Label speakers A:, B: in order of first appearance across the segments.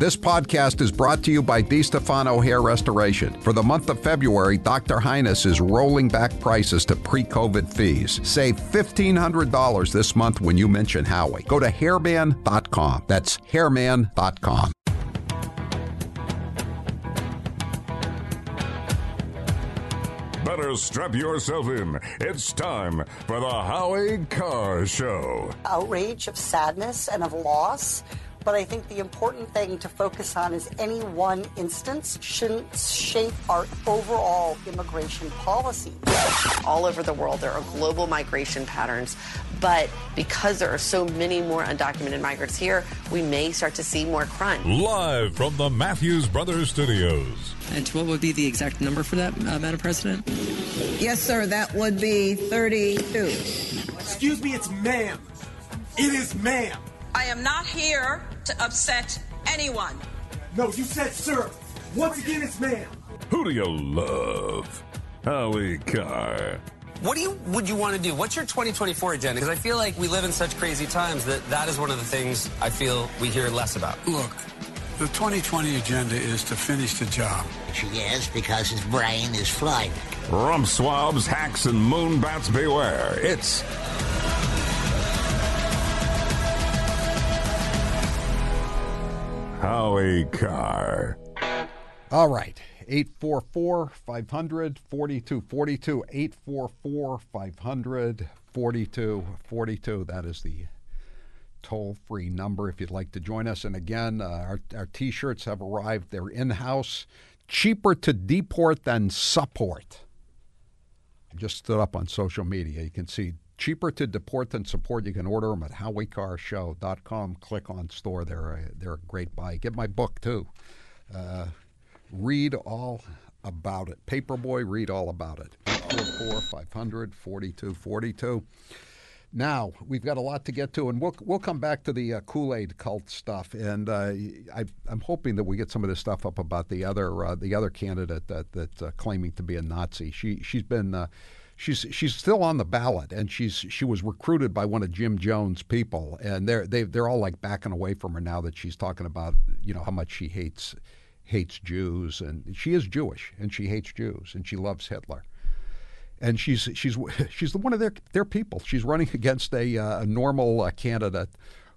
A: This podcast is brought to you by DiStefano Hair Restoration. For the month of February, Dr. Highness is rolling back prices to pre COVID fees. Save $1,500 this month when you mention Howie. Go to hairman.com. That's hairman.com.
B: Better strap yourself in. It's time for the Howie Carr Show.
C: outrage, of sadness, and of loss. But I think the important thing to focus on is any one instance shouldn't shape our overall immigration policy.
D: all over the world. There are global migration patterns. But because there are so many more undocumented migrants here, we may start to see more crime.
B: Live from the Matthews Brothers Studios.
E: And what would be the exact number for that, uh, Madam President?
F: Yes, sir, that would be 32.
G: Excuse me, it's ma'am. It is ma'am.
H: I am not here to upset anyone.
G: No, you said sir. Once again, it's ma'am.
B: Who do you love? Howie Carr.
I: What do you would you want to do? What's your 2024 agenda? Because I feel like we live in such crazy times that that is one of the things I feel we hear less about.
J: Look, the 2020 agenda is to finish the job.
K: She is because his brain is flooded.
B: Rump swabs, hacks, and moon bats beware. It's Howie Carr.
A: All right. 844 500 4242. 844 500 4242. That is the toll free number if you'd like to join us. And again, uh, our, our t shirts have arrived. They're in house, cheaper to deport than support. I just stood up on social media. You can see cheaper to deport than support. You can order them at howiecarrshow.com. Click on store. They're a, they're a great buy. Get my book too. Uh, read all about it. Paperboy, read all about it. 844 500 4242. Now we've got a lot to get to, and we'll we'll come back to the uh, Kool Aid cult stuff. And uh, I, I'm hoping that we get some of this stuff up about the other uh, the other candidate that that's uh, claiming to be a Nazi. She she's been uh, she's she's still on the ballot, and she's she was recruited by one of Jim Jones' people, and they're they they're all like backing away from her now that she's talking about you know how much she hates hates Jews, and she is Jewish, and she hates Jews, and she loves Hitler and she's she's she's one of their their people. She's running against a, uh, a normal uh, candidate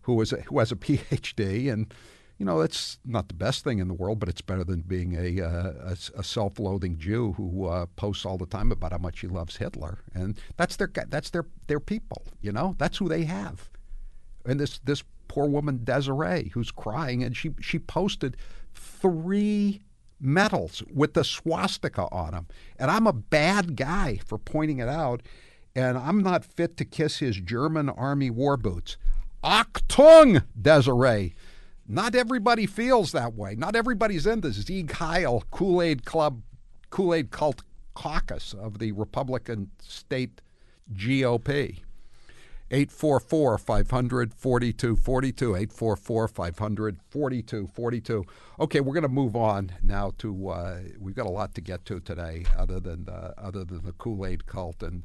A: who is a, who has a PhD, and you know that's not the best thing in the world, but it's better than being a uh, a, a self-loathing Jew who uh, posts all the time about how much he loves Hitler, and that's their that's their their people. You know, that's who they have. And this this poor woman Desiree, who's crying, and she she posted three medals with the swastika on them. And I'm a bad guy for pointing it out. And I'm not fit to kiss his German army war boots. Achtung, Desiree. Not everybody feels that way. Not everybody's in the Sieg Heil Kool Aid Club, Kool Aid Cult caucus of the Republican state GOP. 844 500 4242. 844 500 4242. Okay, we're going to move on now to. Uh, we've got a lot to get to today, other than uh, other than the Kool Aid cult and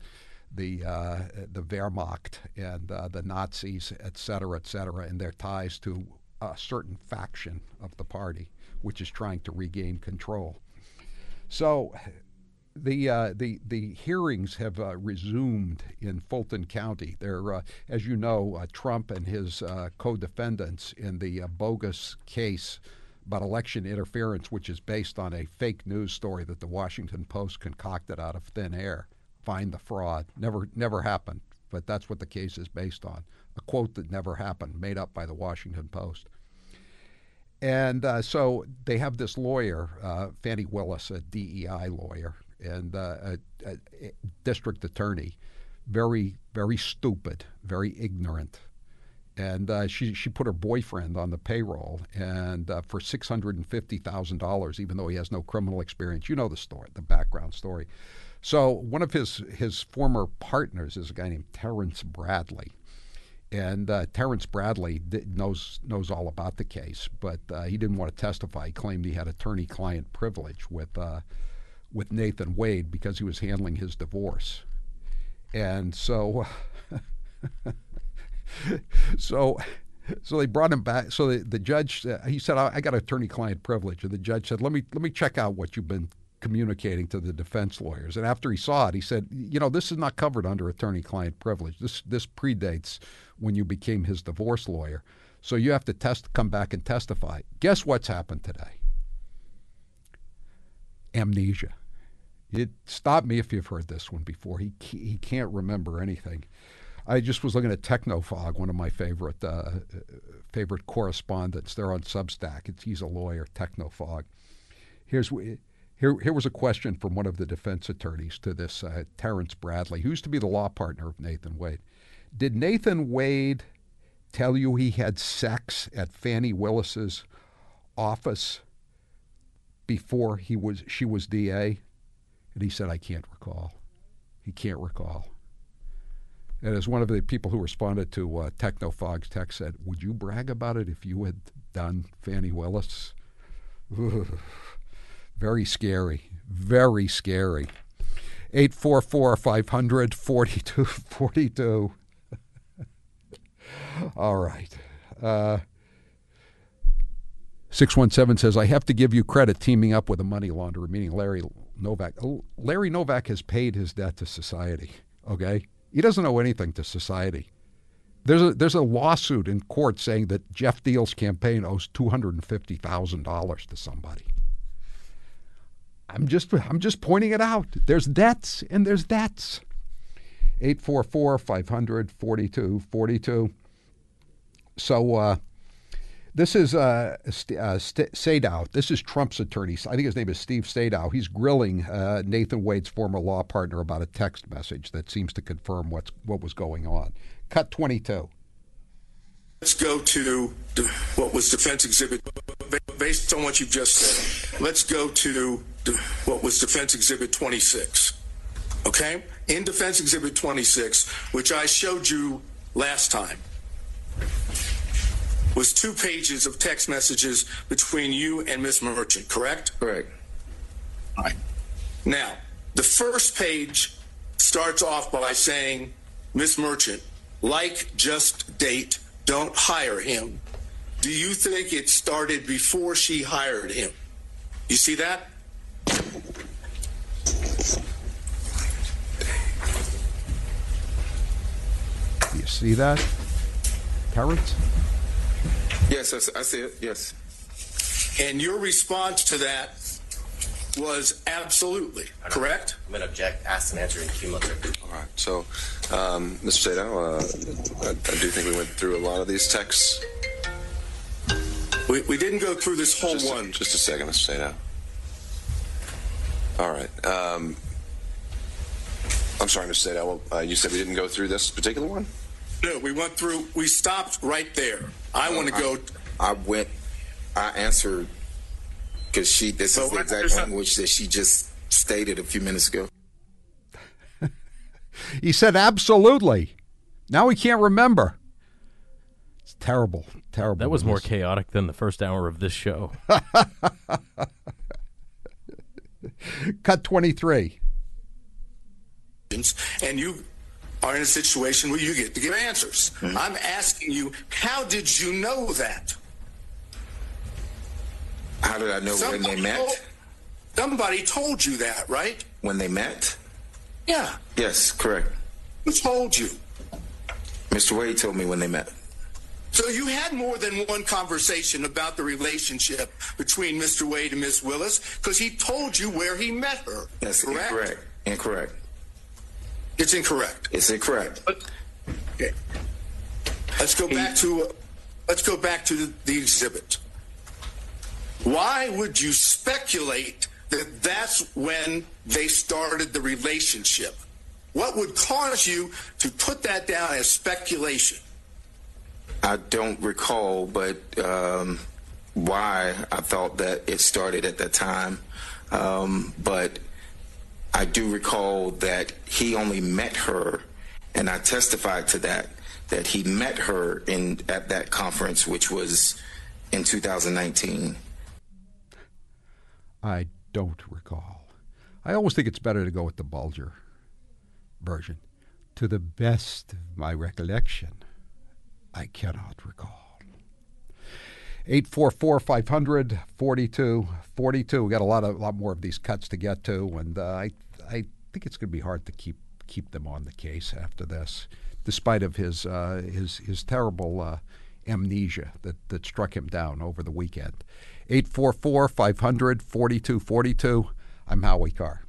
A: the uh, the Wehrmacht and uh, the Nazis, et cetera, et cetera, and their ties to a certain faction of the party, which is trying to regain control. So, the uh, the the hearings have uh, resumed in Fulton County. There, uh, as you know, uh, Trump and his uh, co-defendants in the uh, bogus case about election interference, which is based on a fake news story that the Washington Post concocted out of thin air. Find the fraud. Never never happened, but that's what the case is based on. A quote that never happened, made up by the Washington Post. And uh, so they have this lawyer, uh, Fani Willis, a DEI lawyer, and uh, a, a, district attorney, very, very stupid, very ignorant. And uh, she, she put her boyfriend on the payroll, and uh, for six hundred and fifty thousand dollars, even though he has no criminal experience. You know the story, the background story. So one of his his former partners is a guy named Terrence Bradley, and uh, Terrence Bradley knows knows all about the case, but uh, he didn't want to testify. He claimed he had attorney-client privilege with uh, with Nathan Wade because he was handling his divorce, and so so So they brought him back. So the, the judge, uh, he said, I, I got attorney-client privilege. And the judge said, let me let me check out what you've been communicating to the defense lawyers. And after he saw it, he said, you know, this is not covered under attorney-client privilege. This this predates when you became his divorce lawyer. So you have to test, come back and testify. Guess what's happened today? Amnesia. It stop me if you've heard this one before. He he can't remember anything. I just was looking at Technofog, one of my favorite uh, favorite correspondents. They're on Substack. It's, he's a lawyer, Technofog. Here's here here was a question from one of the defense attorneys to this uh, Terrence Bradley, who used to be the law partner of Nathan Wade. Did Nathan Wade tell you he had sex at Fani Willis's office before he was she was DA? And he said, I can't recall. He can't recall. And as one of the people who responded to uh, Technofog's text said, Would you brag about it if you had done Fannie Willis? Ugh. Very scary. Very scary. 844 500 4242. All right. Uh, 617 says, I have to give you credit teaming up with a money launderer, meaning Larry Novak. Oh, Larry Novak has paid his debt to society, okay? He doesn't owe anything to society. There's a, there's a lawsuit in court saying that Jeff Diehl's campaign owes $250,000 to somebody. I'm just I'm just pointing it out. There's debts and there's debts. 844 500 4242. So uh, this is uh, uh, St- Sadow. This is Trump's attorney. I think his name is Steve Sadow. He's grilling uh, Nathan Wade's former law partner about a text message that seems to confirm what's what was going on. Cut 22.
L: Let's go to what was defense exhibit based on what you've just said. Let's go to what was defense exhibit 26. Okay? In defense exhibit 26, which I showed you last time was two pages of text messages between you and Miss Merchant, correct?
M: Correct.
L: All right. Now, the first page starts off by saying, Miss Merchant, like just date, don't hire him. Do you think it started before she hired him? You see that?
A: You see that, Terrence?
M: Yes, I see it. Yes.
L: And your response to that was absolutely correct.
N: I'm going to object, ask and answer in cumulative.
M: All right. So, um, Mr. Sadow, uh, I, I, do think we went through a lot of these texts.
L: We, we didn't go through this whole
M: just
L: one.
M: Just a second, Mr. Sadow. All right. Um, I'm sorry, Mr. Sadow. Uh, you said we didn't go through this particular one?
L: No, we went through, we stopped right there. I want to go.
O: I went, I answered because she, this
L: So
O: is the
L: what-
O: exact
L: there's
O: language that she just stated a few minutes ago.
A: He said absolutely. Now he can't remember. It's terrible, terrible.
P: That was more chaotic than the first hour of this show.
A: Cut 23.
L: and you are in a situation where you get to give answers. Mm-hmm. I'm asking you, how did you know that?
O: How did I know when they met?
L: Told, somebody told you that, right?
O: When they met?
L: Yeah.
O: Yes, correct.
L: Who told you?
O: Mr. Wade told me when they met.
L: So you had more than one conversation about the relationship between Mr. Wade and Miss Willis because he told you where he met her.
O: That's
L: correct?
O: incorrect. Incorrect.
L: It's incorrect.
O: It's incorrect.
L: Okay. Let's go back to let's go back to the exhibit. Why would you speculate that that's when they started the relationship? What would cause you to put that down as speculation?
O: I don't recall, but um, why I thought that it started at that time. Um, but I do recall that he only met her, and I testified to that that he met her in at that conference, which was in 2019.
A: I don't recall. I always think it's better to go with the Bulger version. To the best of my recollection, I cannot recall. 844 500 4242. We got a lot of lot more of these cuts to get to, and uh, I I think it's going to be hard to keep keep them on the case after this, despite of his uh, his his terrible uh, amnesia that that struck him down over the weekend. 844 500 4242. I'm Howie Carr.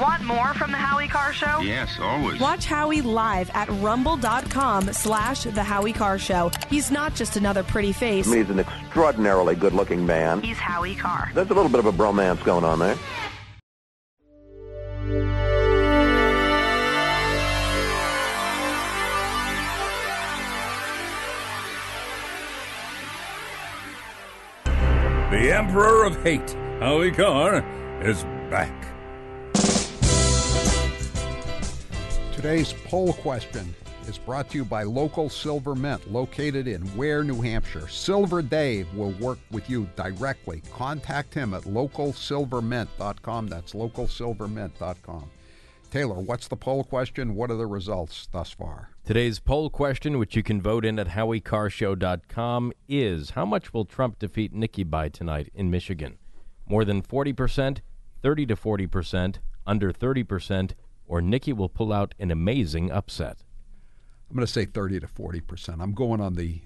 Q: Want more from the Howie Carr Show?
R: Yes, always.
Q: Watch Howie live at rumble.com slash the Howie Carr Show. He's not just another pretty face.
S: I mean, he's an extraordinarily good-looking man.
Q: He's Howie Carr.
S: There's a little bit of a bromance going on there.
B: The Emperor of Hate, Howie Carr, is back.
A: Today's poll question is brought to you by Local Silver Mint, located in Weare, New Hampshire. Silver Dave will work with you directly. Contact him at localsilvermint.com. That's localsilvermint.com. Taylor, what's the poll question? What are the results thus far?
P: Today's poll question, which you can vote in at howiecarrshow.com, is How much will Trump defeat Nikki by tonight in Michigan? More than 40%, 30 to 40%, under 30%, or Nikki will pull out an amazing upset?
A: I'm going to say 30 to 40%. I'm going on the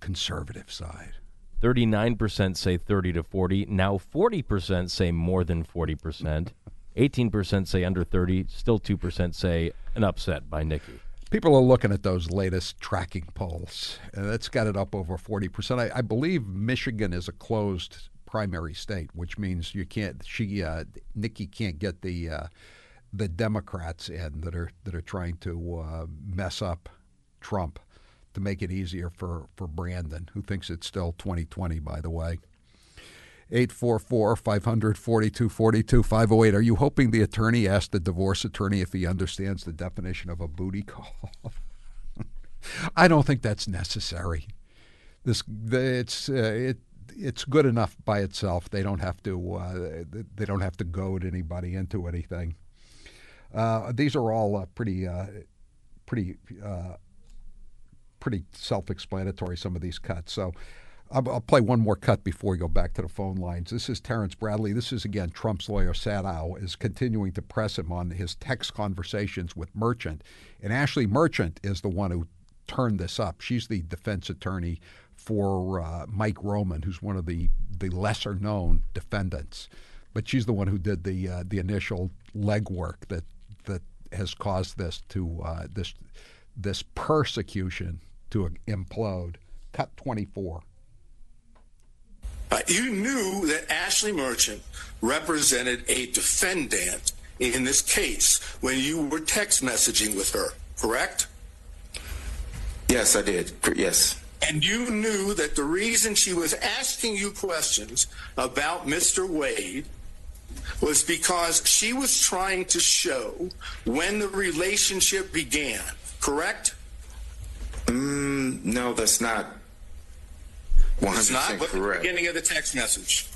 A: conservative side.
P: 39% say 30 to 40. Now 40% say more than 40%. 18% say under 30. Still 2% say an upset by Nikki.
A: People are looking at those latest tracking polls, and that's got it up over 40%. I, I believe Michigan is a closed primary state, which means you can't, she, uh, Nikki can't get the, uh, the Democrats in that are, that are trying to uh, mess up Trump to make it easier for, for Brandon, who thinks it's still 2020, by the way. 844 500 4242 508. Are you hoping the attorney asked the divorce attorney if he understands the definition of a booty call? I don't think that's necessary. This it's uh, it it's good enough by itself. They don't have to uh, they don't have to goad anybody into anything. Uh, these are all uh, pretty uh, pretty uh, pretty self-explanatory. Some of these cuts. So I'll, I'll, play one more cut before we go back to the phone lines. This is Terrence Bradley. This is again Trump's lawyer Sadow is continuing to press him on his text conversations with Merchant, and Ashley Merchant is the one who turned this up. She's the defense attorney for uh, Mike Roman, who's one of the the lesser known defendants, but she's the one who did the uh, the initial legwork that that has caused this to uh, this this persecution to implode. Cut twenty four.
L: Uh, you knew that Ashley Merchant represented a defendant in this case when you were text messaging with her, correct?
O: Yes, I did. Yes.
L: And you knew that the reason she was asking you questions about Mr. Wade was because she was trying to show when the relationship began, correct?
O: Mm, no, that's not 100%
L: it's not, but
O: correct.
L: the beginning of the text message.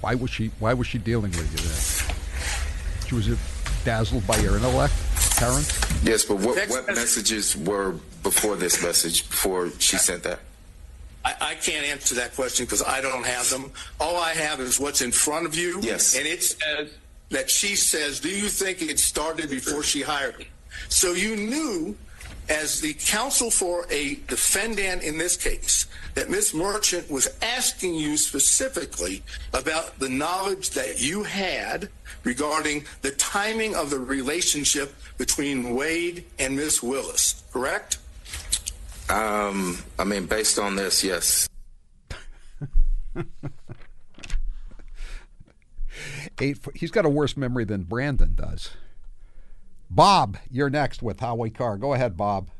A: Why was she Why was she dealing with you then? She was dazzled by your intellect, Terrence?
O: Yes, but what, what
L: message-
O: messages were before this message, before she sent that?
L: I, I can't answer that question because I don't have them. All I have is what's in front of you.
O: Yes.
L: And it says that she says, Do you think it started before she hired me? So you knew, as the counsel for a defendant in this case, that Miss Merchant was asking you specifically about the knowledge that you had regarding the timing of the relationship between Wade and Miss Willis, correct?
O: Um, I mean, based on this, yes.
A: Eight. He's got a worse memory than Brandon does. Bob, you're next with Howie Carr. Go ahead, Bob.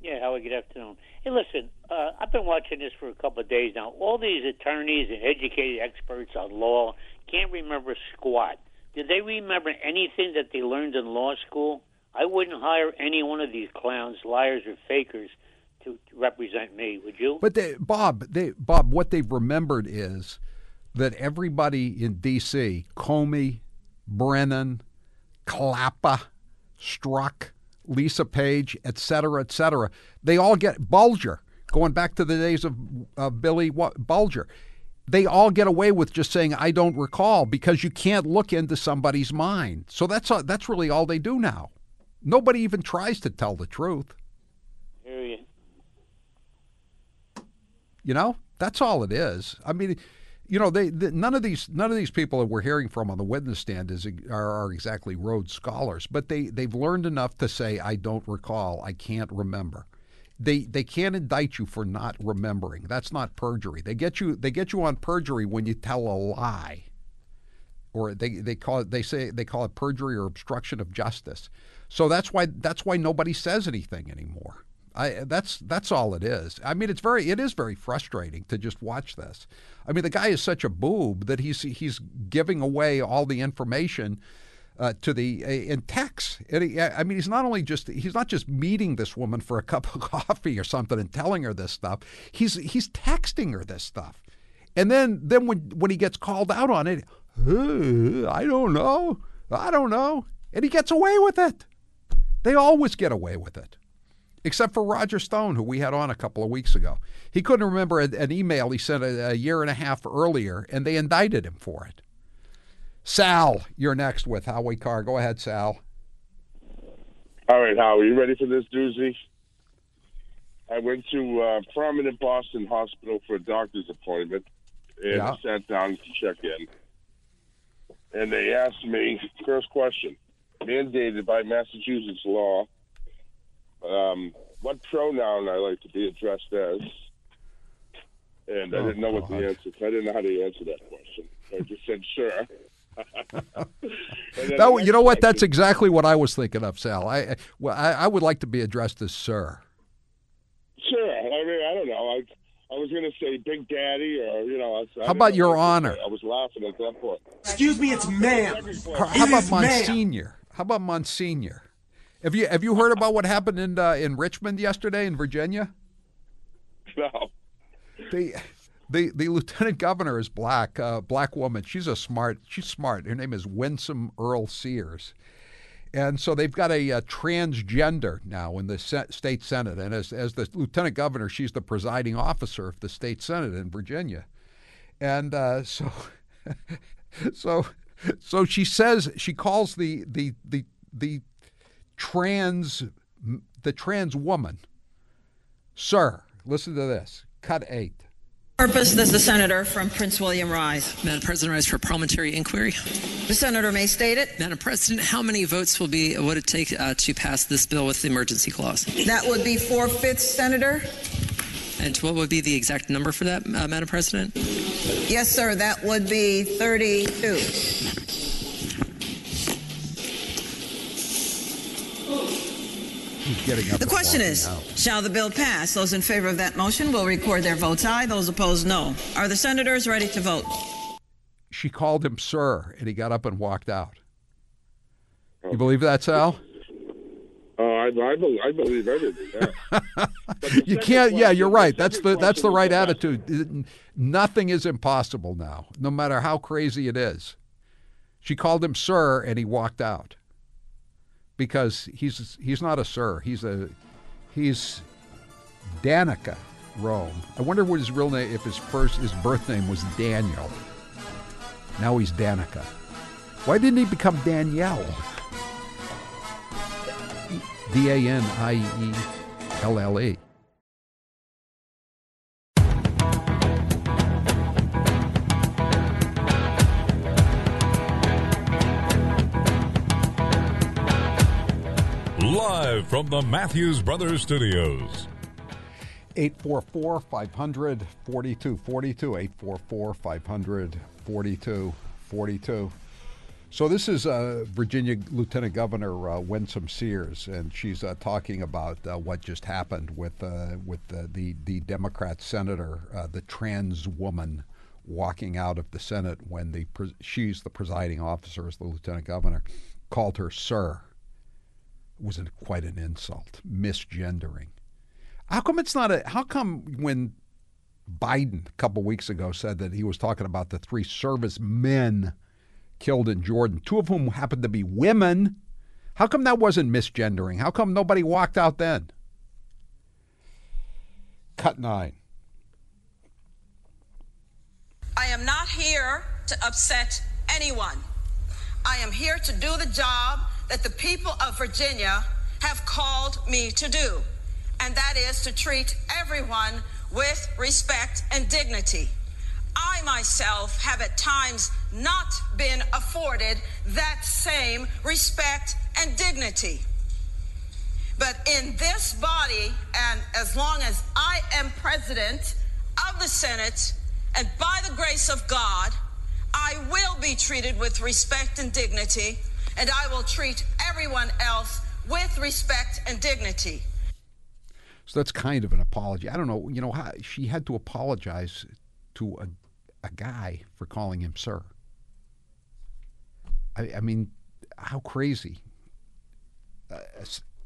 T: Yeah, Howie, good afternoon. Hey, listen, uh, I've been watching this for a couple of days now. All these attorneys and educated experts on law can't remember squat. Did they remember anything that they learned in law school? I wouldn't hire any one of these clowns, liars, or fakers to represent me. Would you?
A: But they, Bob, they, Bob, what they've remembered is that everybody in D.C., Comey, Brennan, Clapper, Strzok, Lisa Page, et cetera, et cetera, they all get Bulger. going back to the days of uh, Billy Bulger. They all get away with just saying "I don't recall" because you can't look into somebody's mind. So that's uh, that's really all they do now. Nobody even tries to tell the truth.
T: Hear you.
A: You know, that's all it is. I mean, you know, they, they, none of these none of these people that we're hearing from on the witness stand is are, are exactly Rhodes scholars, but they they've learned enough to say, "I don't recall, I can't remember." They they can't indict you for not remembering. That's not perjury. They get you they get you on perjury when you tell a lie, or they they call it they say they call it perjury or obstruction of justice. So that's why that's why nobody says anything anymore. I, that's that's all it is. I mean, it's very it is very frustrating to just watch this. I mean, the guy is such a boob that he's he's giving away all the information uh, to the uh, in text. He, I mean, he's not only just he's not just meeting this woman for a cup of coffee or something and telling her this stuff. He's he's texting her this stuff, and then then when when he gets called out on it, I don't know, I don't know, and he gets away with it. They always get away with it except for Roger Stone, who we had on a couple of weeks ago. He couldn't remember an email he sent a, a year and a half earlier, and they indicted him for it. Sal, you're next with Howie Carr. Go ahead, Sal.
R: All right, Howie, you ready for this doozy? I went to uh, prominent Boston hospital for a doctor's appointment and yeah. sat down to check in. And they asked me, first question, mandated by Massachusetts law, um, what pronoun I like to be addressed as. And I oh, didn't know God. what the answer. I didn't know how to answer that question. I just said sure.
A: that, you know what? That's exactly what I was thinking of, Sal. I, well, I, I would like to be addressed as sir.
R: Sure. I mean, I don't know. I, I was going to say Big Daddy, or you know. I,
A: How about Your Honor?
R: I was laughing at that point.
G: Excuse me, it's ma'am.
A: How, how about Monsignor? How about Monsignor? Have you have you heard about what happened in uh, in Richmond yesterday in Virginia?
R: No.
A: The the the lieutenant governor is black, uh, black woman. She's a smart. She's smart. Her name is Winsome Earle-Sears. And so they've got a, a transgender now in the state senate, and as as the lieutenant governor, she's the presiding officer of the state senate in Virginia, and uh, so so so she says she calls the the the the trans the trans woman. Sir, listen to this. Cut eight.
F: Purpose does the senator from Prince William rise?
E: Madam President, rise for parliamentary inquiry.
F: The senator may state it.
E: Madam President, how many votes will be would it take uh, to pass this bill with the emergency clause?
F: That would be four fifths, Senator.
E: And what would be the exact number for that, uh, Madam President?
F: Yes, sir. That would be 32.
A: Getting up.
F: The question is,
A: out.
F: shall the bill pass? Those in favor of that motion will record their votes aye. Those opposed, no. Are the senators ready to vote?
A: She called him sir, and he got up and walked out. You oh. believe that, Sal?
R: Oh, I, I, believe, I believe everything.
A: Yeah. you can't. Yeah, you're right. That's the that's the right attitude. Nothing is impossible now, no matter how crazy it is. She called him sir, and he walked out because he's he's not a sir. He's a he's Danica Roem. I wonder what his real name if his first his birth name was Daniel. Now he's Danica. Why didn't he become Danielle? D A N I E L L E.
B: Live from the Matthews Brothers Studios.
A: 844 500 4242. 844 500 4242. So, this is uh, Virginia Lieutenant Governor uh, Winsome Sears, and she's uh, talking about uh, what just happened with, uh, with the, the Democrat senator, uh, the trans woman walking out of the Senate when the she's the presiding officer as the lieutenant governor, called her sir was not quite an insult, misgendering. How come it's not a? How come when Biden a couple weeks ago said that he was talking about the three service men killed in Jordan, two of whom happened to be women? How come that wasn't misgendering? How come nobody walked out then? Cut nine.
H: I am not here to upset anyone. I am here to do the job that the people of Virginia have called me to do, and that is to treat everyone with respect and dignity. I myself have at times not been afforded that same respect and dignity. But in this body, and as long as I am president of the Senate, and by the grace of God, I will be treated with respect and dignity, and I will treat everyone else with respect and dignity.
A: So that's kind of an apology. I don't know, you know, how, she had to apologize to a, a guy for calling him sir. I, I mean, how crazy a,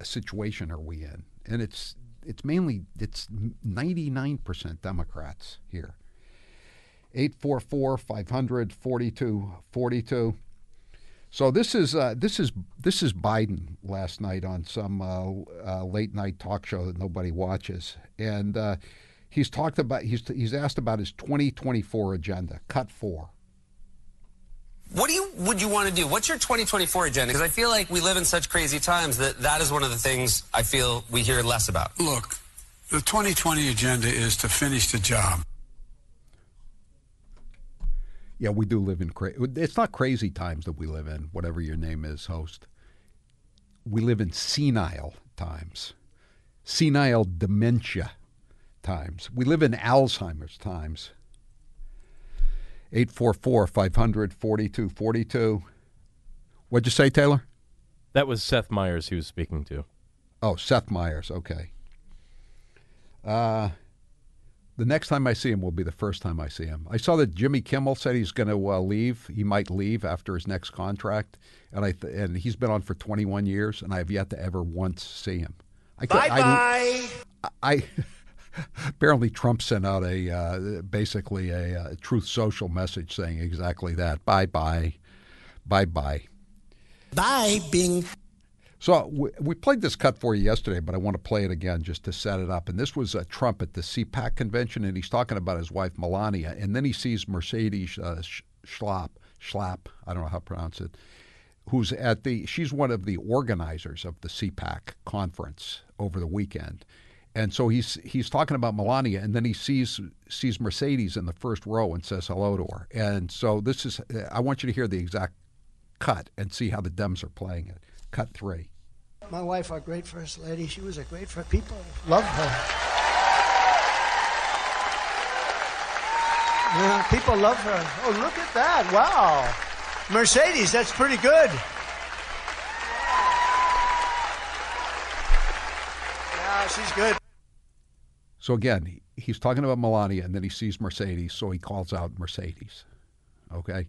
A: a situation are we in? And it's it's mainly it's 99% Democrats here. 844 500 42 So this is uh, this is this is Biden last night on some uh, uh, late night talk show that nobody watches, and uh, he's talked about he's he's asked about his 2024 agenda. Cut four.
I: What do you would you want to do? What's your 2024 agenda? Because I feel like we live in such crazy times that that is one of the things I feel we hear less about.
J: Look, the 2020 agenda is to finish the job.
A: Yeah, we do live in crazy. It's not crazy times that we live in. Whatever your name is, host. We live in senile times, senile dementia times. We live in Alzheimer's times. 844 500 4242. What'd you say, Taylor?
P: That was Seth Meyers he was speaking to.
A: Oh, Seth Meyers. Okay. Uh, the next time I see him will be the first time I see him. I saw that Jimmy Kimmel said he's going to uh, leave. He might leave after his next contract, and I th- and he's been on for 21 years, and I have yet to ever once see him.
K: I bye bye.
A: I, I apparently Trump sent out a uh, basically a, a, uh, Truth Social message saying exactly that. Bye bye, bye bye.
K: Bye, Bing.
A: So we, we, played this cut for you yesterday, but I want to play it again just to set it up. And this was uh, Trump at the CPAC convention, and he's talking about his wife Melania, and then he sees Mercedes uh, Schlapp, Schlapp, I don't know how to pronounce it, who's at the she's one of the organizers of the CPAC conference over the weekend. And so he's he's talking about Melania, and then he sees sees Mercedes in the first row and says hello to her. And so this is I want you to hear the exact cut and see how the Dems are playing it. Cut three.
U: My wife, our great first lady, she was a great for people. Loved her. Yeah, people love her. Oh, look at that! Wow, Mercedes, that's pretty good. Yeah, she's good.
A: So again, he's talking about Melania, and then he sees Mercedes, so he calls out Mercedes. Okay.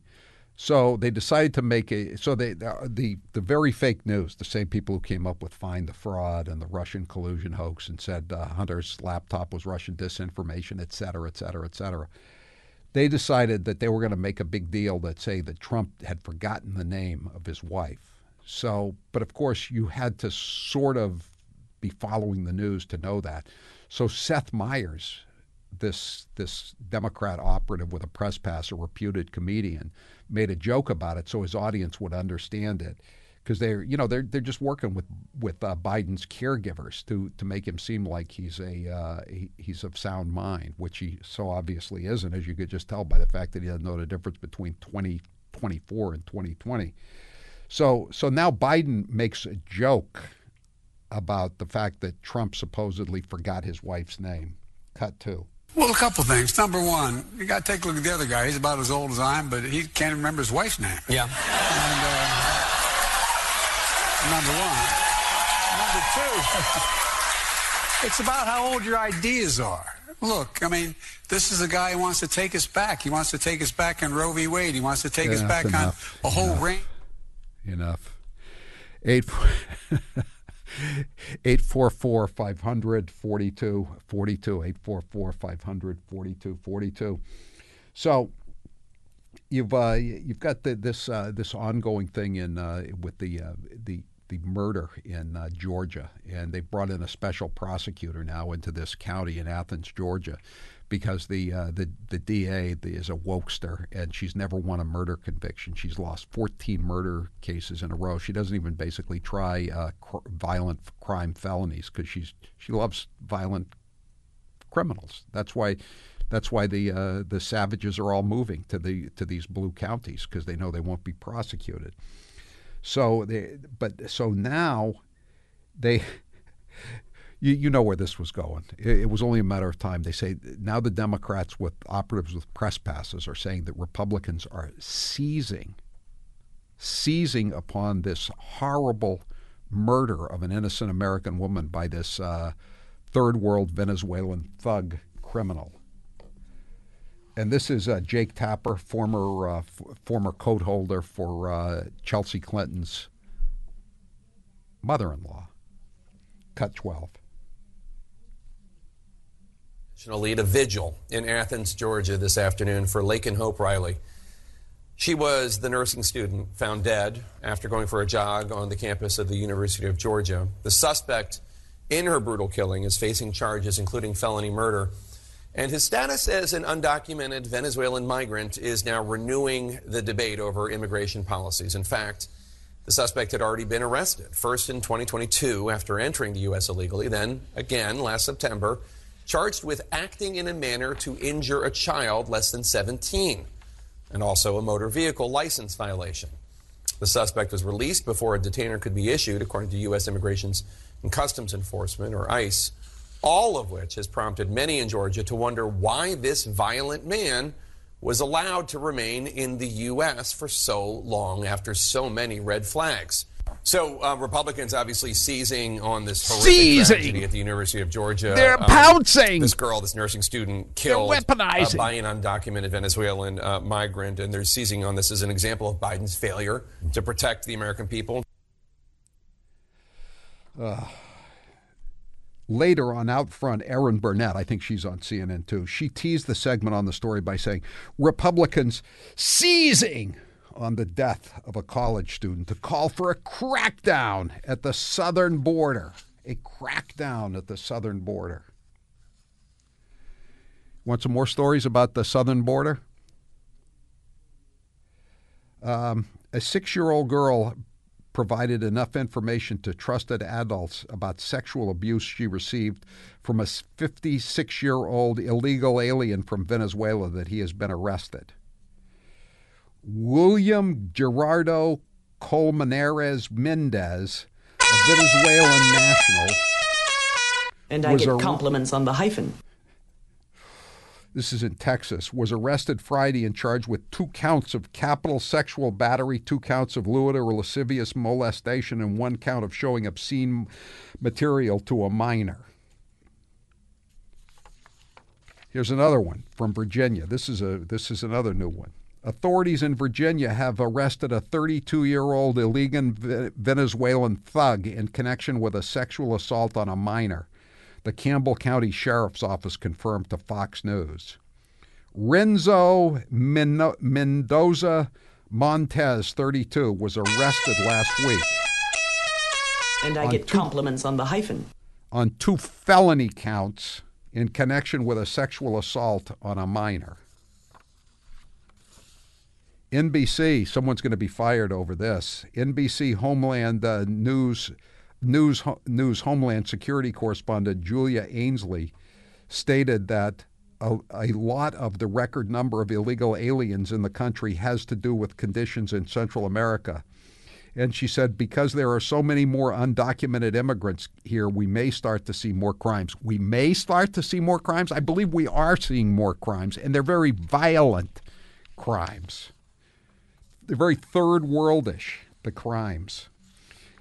A: So they decided to make a so they the the very fake news, the same people who came up with Find the Fraud and the Russian collusion hoax and said uh, Hunter's laptop was Russian disinformation, et cetera, et cetera, et cetera. They decided that they were going to make a big deal that say that Trump had forgotten the name of his wife. So, but of course, you had to sort of be following the news to know that. So Seth Meyers, this this Democrat operative with a press pass, a reputed comedian, made a joke about it so his audience would understand it because they're you know they're they're just working with with uh, Biden's caregivers to to make him seem like he's a uh, he, he's of sound mind, which he so obviously isn't, as you could just tell by the fact that he doesn't know the difference between 2024 and 2020. So so now Biden makes a joke about the fact that Trump supposedly forgot his wife's name. Cut two.
J: Well, a couple things. Number one, you got to take a look at the other guy. He's about as old as I am, but he can't remember his wife's name.
I: Yeah.
J: And, uh, number one. Number two, it's about how old your ideas are. Look, I mean, this is a guy who wants to take us back. He wants to take us back on Roe v. Wade. He wants to take enough, us back enough, on a whole range.
A: Enough. Eight. 844 500 42 42. 844 500 42 42. So you've uh, you've got the, this uh, this ongoing thing in uh, with the uh, the the murder in uh, Georgia, and they brought in a special prosecutor now into this county in Athens, Georgia, because the uh, the the DA is a wokester, and she's never won a murder conviction. She's lost 14 murder cases in a row. She doesn't even basically try uh, cr- violent crime felonies because she's she loves violent criminals. That's why that's why the uh, the savages are all moving to the to these blue counties because they know they won't be prosecuted. So they, but so now they you, you know where this was going. It, it, was only a matter of time. They say now the Democrats with operatives with press passes are saying that Republicans are seizing, seizing upon this horrible murder of an innocent American woman by this uh, third world Venezuelan thug criminal. And this is uh, Jake Tapper, former uh, f- former coat holder for uh, Chelsea Clinton's mother-in-law. Cut
V: 12 lead a vigil in Athens, Georgia this afternoon for Laken Hope Riley. She was the nursing student found dead after going for a jog on the campus of the University of Georgia. The suspect in her brutal killing is facing charges including felony murder. And his status as an undocumented Venezuelan migrant is now renewing the debate over immigration policies. In fact, the suspect had already been arrested, first in 2022 after entering the U.S. illegally, then again last September charged with acting in a manner to injure a child less than 17, and also a motor vehicle license violation. The suspect was released before a detainer could be issued, according to U.S. Immigration and Customs Enforcement, or ICE all of which has prompted many in Georgia to wonder why this violent man was allowed to remain in the U.S. for so long after so many red flags. So uh, Republicans obviously seizing on this horrific
A: Seizing!
V: tragedy at the University of Georgia.
A: They're
V: Um,
A: pouncing!
V: This girl, this nursing student, killed
A: They're weaponizing.
V: uh, by an undocumented Venezuelan uh, migrant, and they're seizing on this as an example of Biden's failure to protect the American people.
A: Uh, later on out front, Erin Burnett, I think she's on CNN too, she teased the segment on the story by saying Republicans seizing on the death of a college student to call for a crackdown at the southern border. A crackdown at the southern border. Want some more stories about the southern border? Um, a six year old girl provided enough information to trusted adults about sexual abuse she received from a 56 year old illegal alien from Venezuela that he has been arrested. William Gerardo Colmenares Mendez, a Venezuelan national.
W: And I get
A: ar-
W: compliments on the hyphen.
A: this is in Texas, was arrested Friday and charged with two counts of capital sexual battery, two counts of lewd or lascivious molestation, and one count of showing obscene material to a minor. Here's another one from Virginia. This is a this is another new one. Authorities in Virginia have arrested a 32-year-old illegal Venezuelan thug in connection with a sexual assault on a minor. The Campbell County Sheriff's Office confirmed to Fox News. Renzo Mendoza Montez, 32, was arrested last week
W: And I get
A: two-
W: compliments on the hyphen.
A: on two felony counts in connection with a sexual assault on a minor. NBC, someone's going to be fired over this. NBC Homeland uh, News News News Homeland Security correspondent Julia Ainsley stated that a, a lot of the record number of illegal aliens in the country has to do with conditions in Central America. And she said, because there are so many more undocumented immigrants here, we may start to see more crimes. We may start to see more crimes. I believe we are seeing more crimes, and they're very violent crimes. They're very third worldish, the crimes.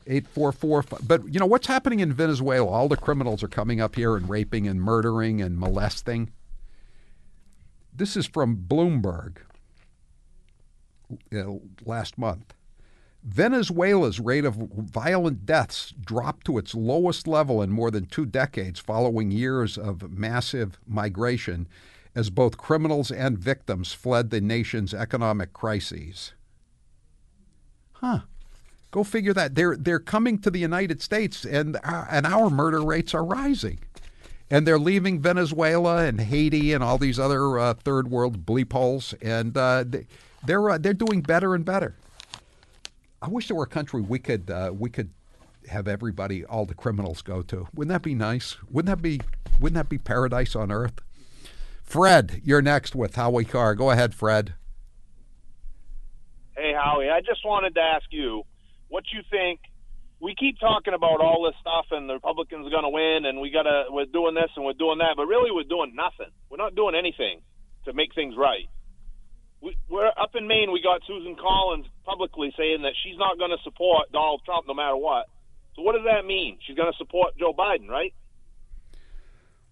A: 844. But you know what's happening in Venezuela? All the criminals are coming up here and raping and murdering and molesting. This is from Bloomberg uh, last month. Venezuela's rate of violent deaths dropped to its lowest level in more than two decades following years of massive migration as both criminals and victims fled the nation's economic crises. Huh. Go figure that. They're they're coming to the United States, and uh, and our murder rates are rising, and they're leaving Venezuela and Haiti and all these other uh, third world bleep holes, and uh, they, they're uh, they're doing better and better. I wish there were a country we could uh, we could have everybody, all the criminals, go to. Wouldn't that be nice? Wouldn't that be Wouldn't that be paradise on earth? Fred, you're next with Howie Carr. Go ahead, Fred.
X: Hey, Howie, I just wanted to ask you what you think. We keep talking about all this stuff, and the Republicans are going to win, and we gotta we're doing this and we're doing that, but really we're doing nothing. We're not doing anything to make things right. We, we're up in Maine. We got Susan Collins publicly saying that she's not going to support Donald Trump no matter what. So what does that mean? She's going to support Joe Biden, right?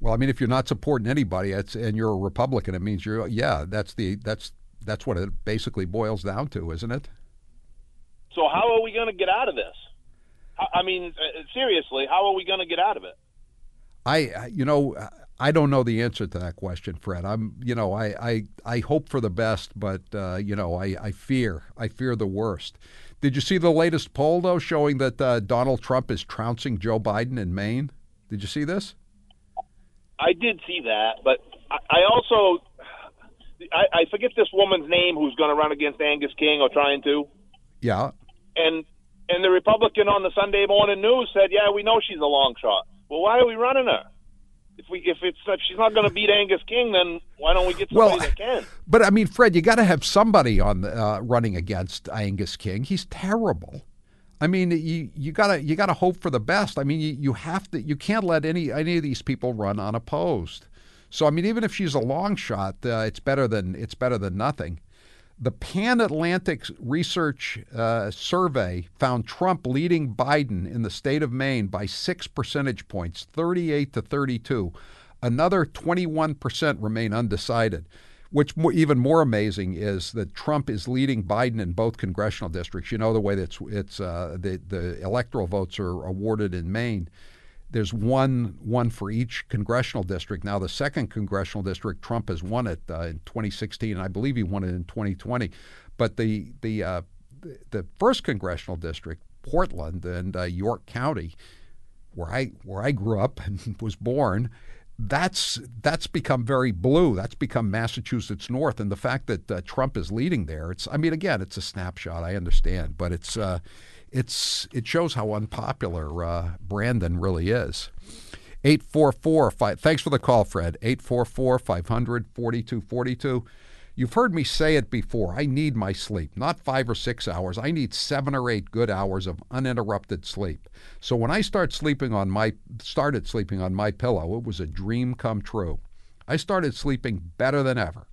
A: Well, I mean, if you're not supporting anybody, and you're a Republican, it means you're yeah. That's the that's that's what it basically boils down to, isn't it?
X: So how are we going to get out of this? I mean, uh, seriously, how are we going to get out of it?
A: I, you know, I don't know the answer to that question, Fred. I'm, you know, I, I, I hope for the best, but uh, you know, I, I fear, I fear the worst. Did you see the latest poll though, showing that uh, Donald Trump is trouncing Joe Biden in Maine? Did you see this?
X: I did see that, but I, I also, I, I forget this woman's name who's going to run against Angus King or trying to.
A: Yeah.
X: And and the Republican on the Sunday Morning News said, "Yeah, we know she's a long shot. Well, why are we running her? If we if it's if she's not going to beat Angus King, then why don't we get somebody
A: well,
X: that can?"
A: But I mean, Fred, you got to have somebody on the, uh, running against Angus King. He's terrible. I mean, you you gotta you gotta hope for the best. I mean, you, you have to you can't let any any of these people run unopposed. So I mean, even if she's a long shot, uh, it's better than it's better than nothing. The Pan Atlantic Research uh, Survey found Trump leading Biden in the state of Maine by six percentage points, 38 to 32. Another 21% remain undecided. Which even more amazing is that Trump is leading Biden in both congressional districts. You know the way that it's, it's uh, the the electoral votes are awarded in Maine. There's one one for each congressional district. Now the second congressional district, Trump has won it uh, in 2016, and I believe he won it in 2020. But the the uh, the first congressional district, Portland and uh, York County, where I where I grew up and was born, that's that's become very blue. That's become Massachusetts North, and the fact that uh, Trump is leading there, it's I mean again, it's a snapshot. I understand, but it's uh, it's it shows how unpopular uh, Brandon really is. 844 5 Thanks for the call, Fred. 844 500 4242. You've heard me say it before. I need my sleep, not five or six hours. I need seven or eight good hours of uninterrupted sleep. So when I start sleeping on my started sleeping on my pillow, it was a dream come true. I started sleeping better than ever.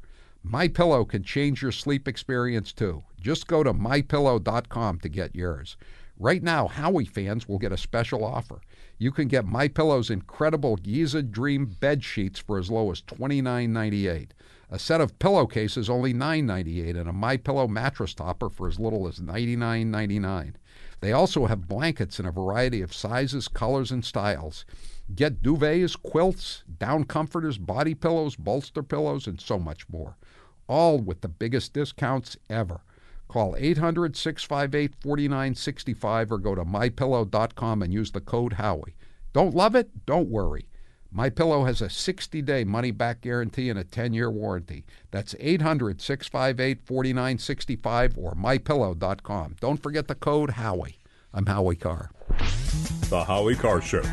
A: My pillow can change your sleep experience too. Just go to mypillow.com to get yours. Right now, Howie fans will get a special offer. You can get My Pillow's incredible Giza Dream bed sheets for as low as $29.98. A set of pillowcases only $9.98 and a My Pillow mattress topper for as little as $99.99. They also have blankets in a variety of sizes, colors, and styles. Get duvets, quilts, down comforters, body pillows, bolster pillows, and so much more. All with the biggest discounts ever. Call 800 658 4965 or go to mypillow.com and use the code Howie. Don't love it? Don't worry. My Pillow has a 60-day money-back guarantee and a 10-year warranty. That's 800-658-4965 or mypillow.com. Don't forget the code Howie. I'm Howie Carr.
B: The Howie Carr Show.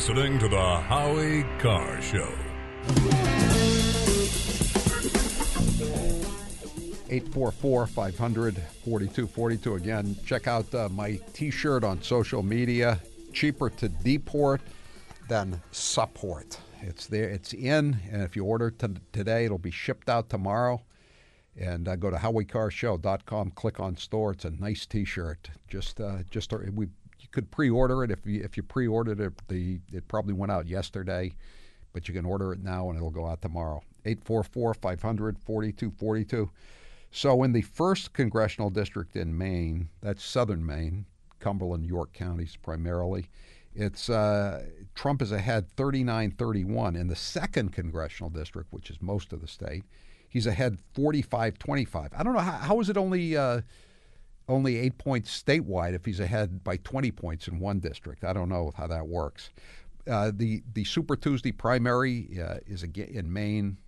B: Listening to the Howie Carr Show.
A: 844 500 4242. Again, check out uh, my t shirt on social media. Cheaper to deport than support. It's there, it's in, and if you order t- today, it'll be shipped out tomorrow. And uh, go to howiecarrshow.com, click on store. It's a nice T-shirt. Just, uh, just we you could pre-order it if you if you pre-ordered it. The it probably went out yesterday, but you can order it now and it'll go out tomorrow. 844 500 4242. So, in the first congressional district in Maine, that's southern Maine, Cumberland, York counties primarily, it's uh, Trump is ahead 39 31. In the second congressional district, which is most of the state, he's ahead 45 25. I don't know, how, how is it only. Uh, only eight points statewide if he's ahead by 20 points in one district. I don't know how that works. Uh, the the Super Tuesday primary uh, is in Maine.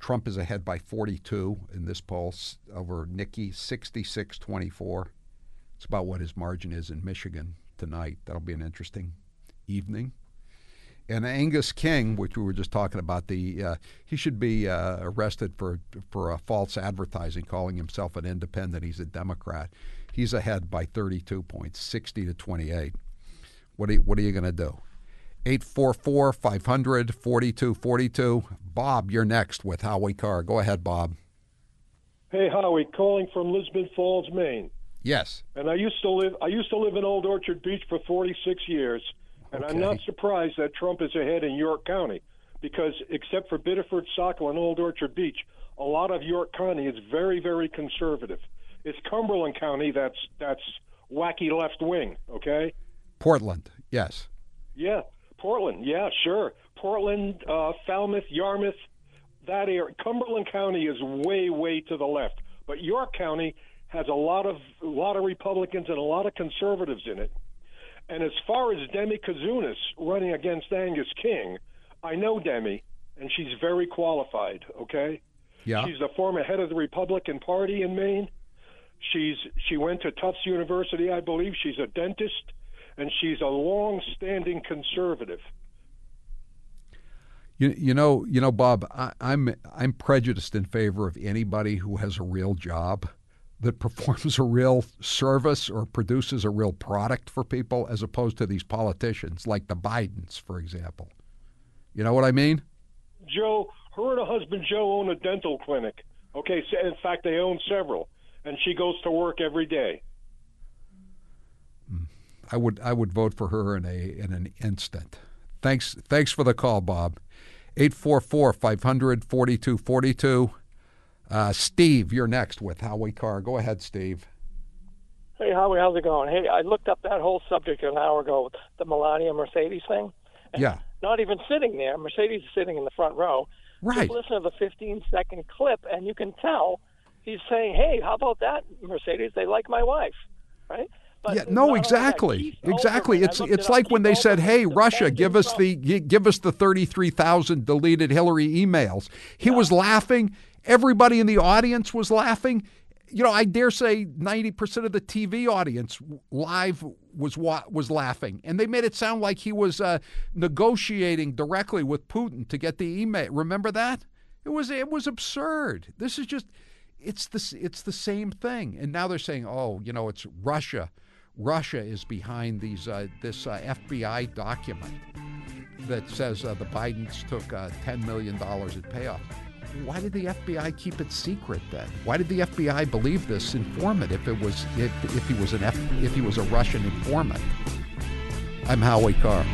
A: Trump is ahead by 42 in this poll over Nikki, 66-24. It's about what his margin is in Michigan tonight. That'll be an interesting evening. And Angus King, which we were just talking about, the uh, he should be uh, arrested for for uh, false advertising, calling himself an independent. He's a Democrat. He's ahead by 32 points, 60 to 28. What are you, what are you going to do? 844 500 4242. Bob, you're next with Howie Carr. Go ahead, Bob.
Y: Hey Howie, calling from Lisbon Falls, Maine.
A: Yes.
Y: And I used to live I used to live in Old Orchard Beach for 46 years, and I'm not surprised that Trump is ahead in York County because except for Biddeford, Saco, and Old Orchard Beach, a lot of York County is very very conservative. It's Cumberland County that's that's wacky left wing, okay?
A: Portland, yes.
Y: Yeah, Portland. Yeah, sure. Portland, uh, Falmouth, Yarmouth, that area. Cumberland County is way, way to the left, but York County has a lot of a lot of Republicans and a lot of conservatives in it. And as far as Demi Kouzounas running against Angus King, I know Demi, and she's very qualified. Okay.
A: Yeah.
Y: She's the former head of the Republican Party in Maine. She's she went to Tufts University, I believe. She's a dentist, and she's a long-standing conservative.
A: You, you know, you know, Bob, I, I'm I'm prejudiced in favor of anybody who has a real job that performs a real service or produces a real product for people, as opposed to these politicians like the Bidens, for example. You know what I mean?
Y: Joe, her and her husband Joe own a dental clinic. Okay, so in fact, they own several, and she goes to work every day. Hmm.
A: I would I would vote for her in a in an instant. Thanks thanks for the call, Bob. 844-500-4242. Uh, Steve, you're next with Howie Carr. Go ahead, Steve.
Z: Hey, Howie, how's it going? Hey, I looked up that whole subject an hour ago, the Melania Mercedes thing.
A: Yeah.
Z: Not even sitting there. Mercedes is sitting in the front row.
A: Right.
Z: Just listen to the 15 second clip, and you can tell he's saying, "Hey, how about that, Mercedes? They like my wife, right?" But
A: yeah, no, exactly, exactly. It's it's
Z: it
A: like when they said, "Hey, Russia, give us the give us the thirty-three thousand deleted Hillary emails." He was laughing. Everybody in the audience was laughing. You know, I dare say ninety percent of the TV audience live was was laughing, and they made it sound like he was uh, negotiating directly with Putin to get the email. Remember that? It was it was absurd. This is just it's the it's the same thing. And now they're saying, oh, you know, it's Russia. Russia is behind these uh, this uh, FBI document that says uh, the Bidens took uh, ten million dollars in payoff. Why did the FBI keep it secret then? Why did the FBI believe this informant if it was if, if he was an F, if he was a Russian informant? I'm Howie Carr.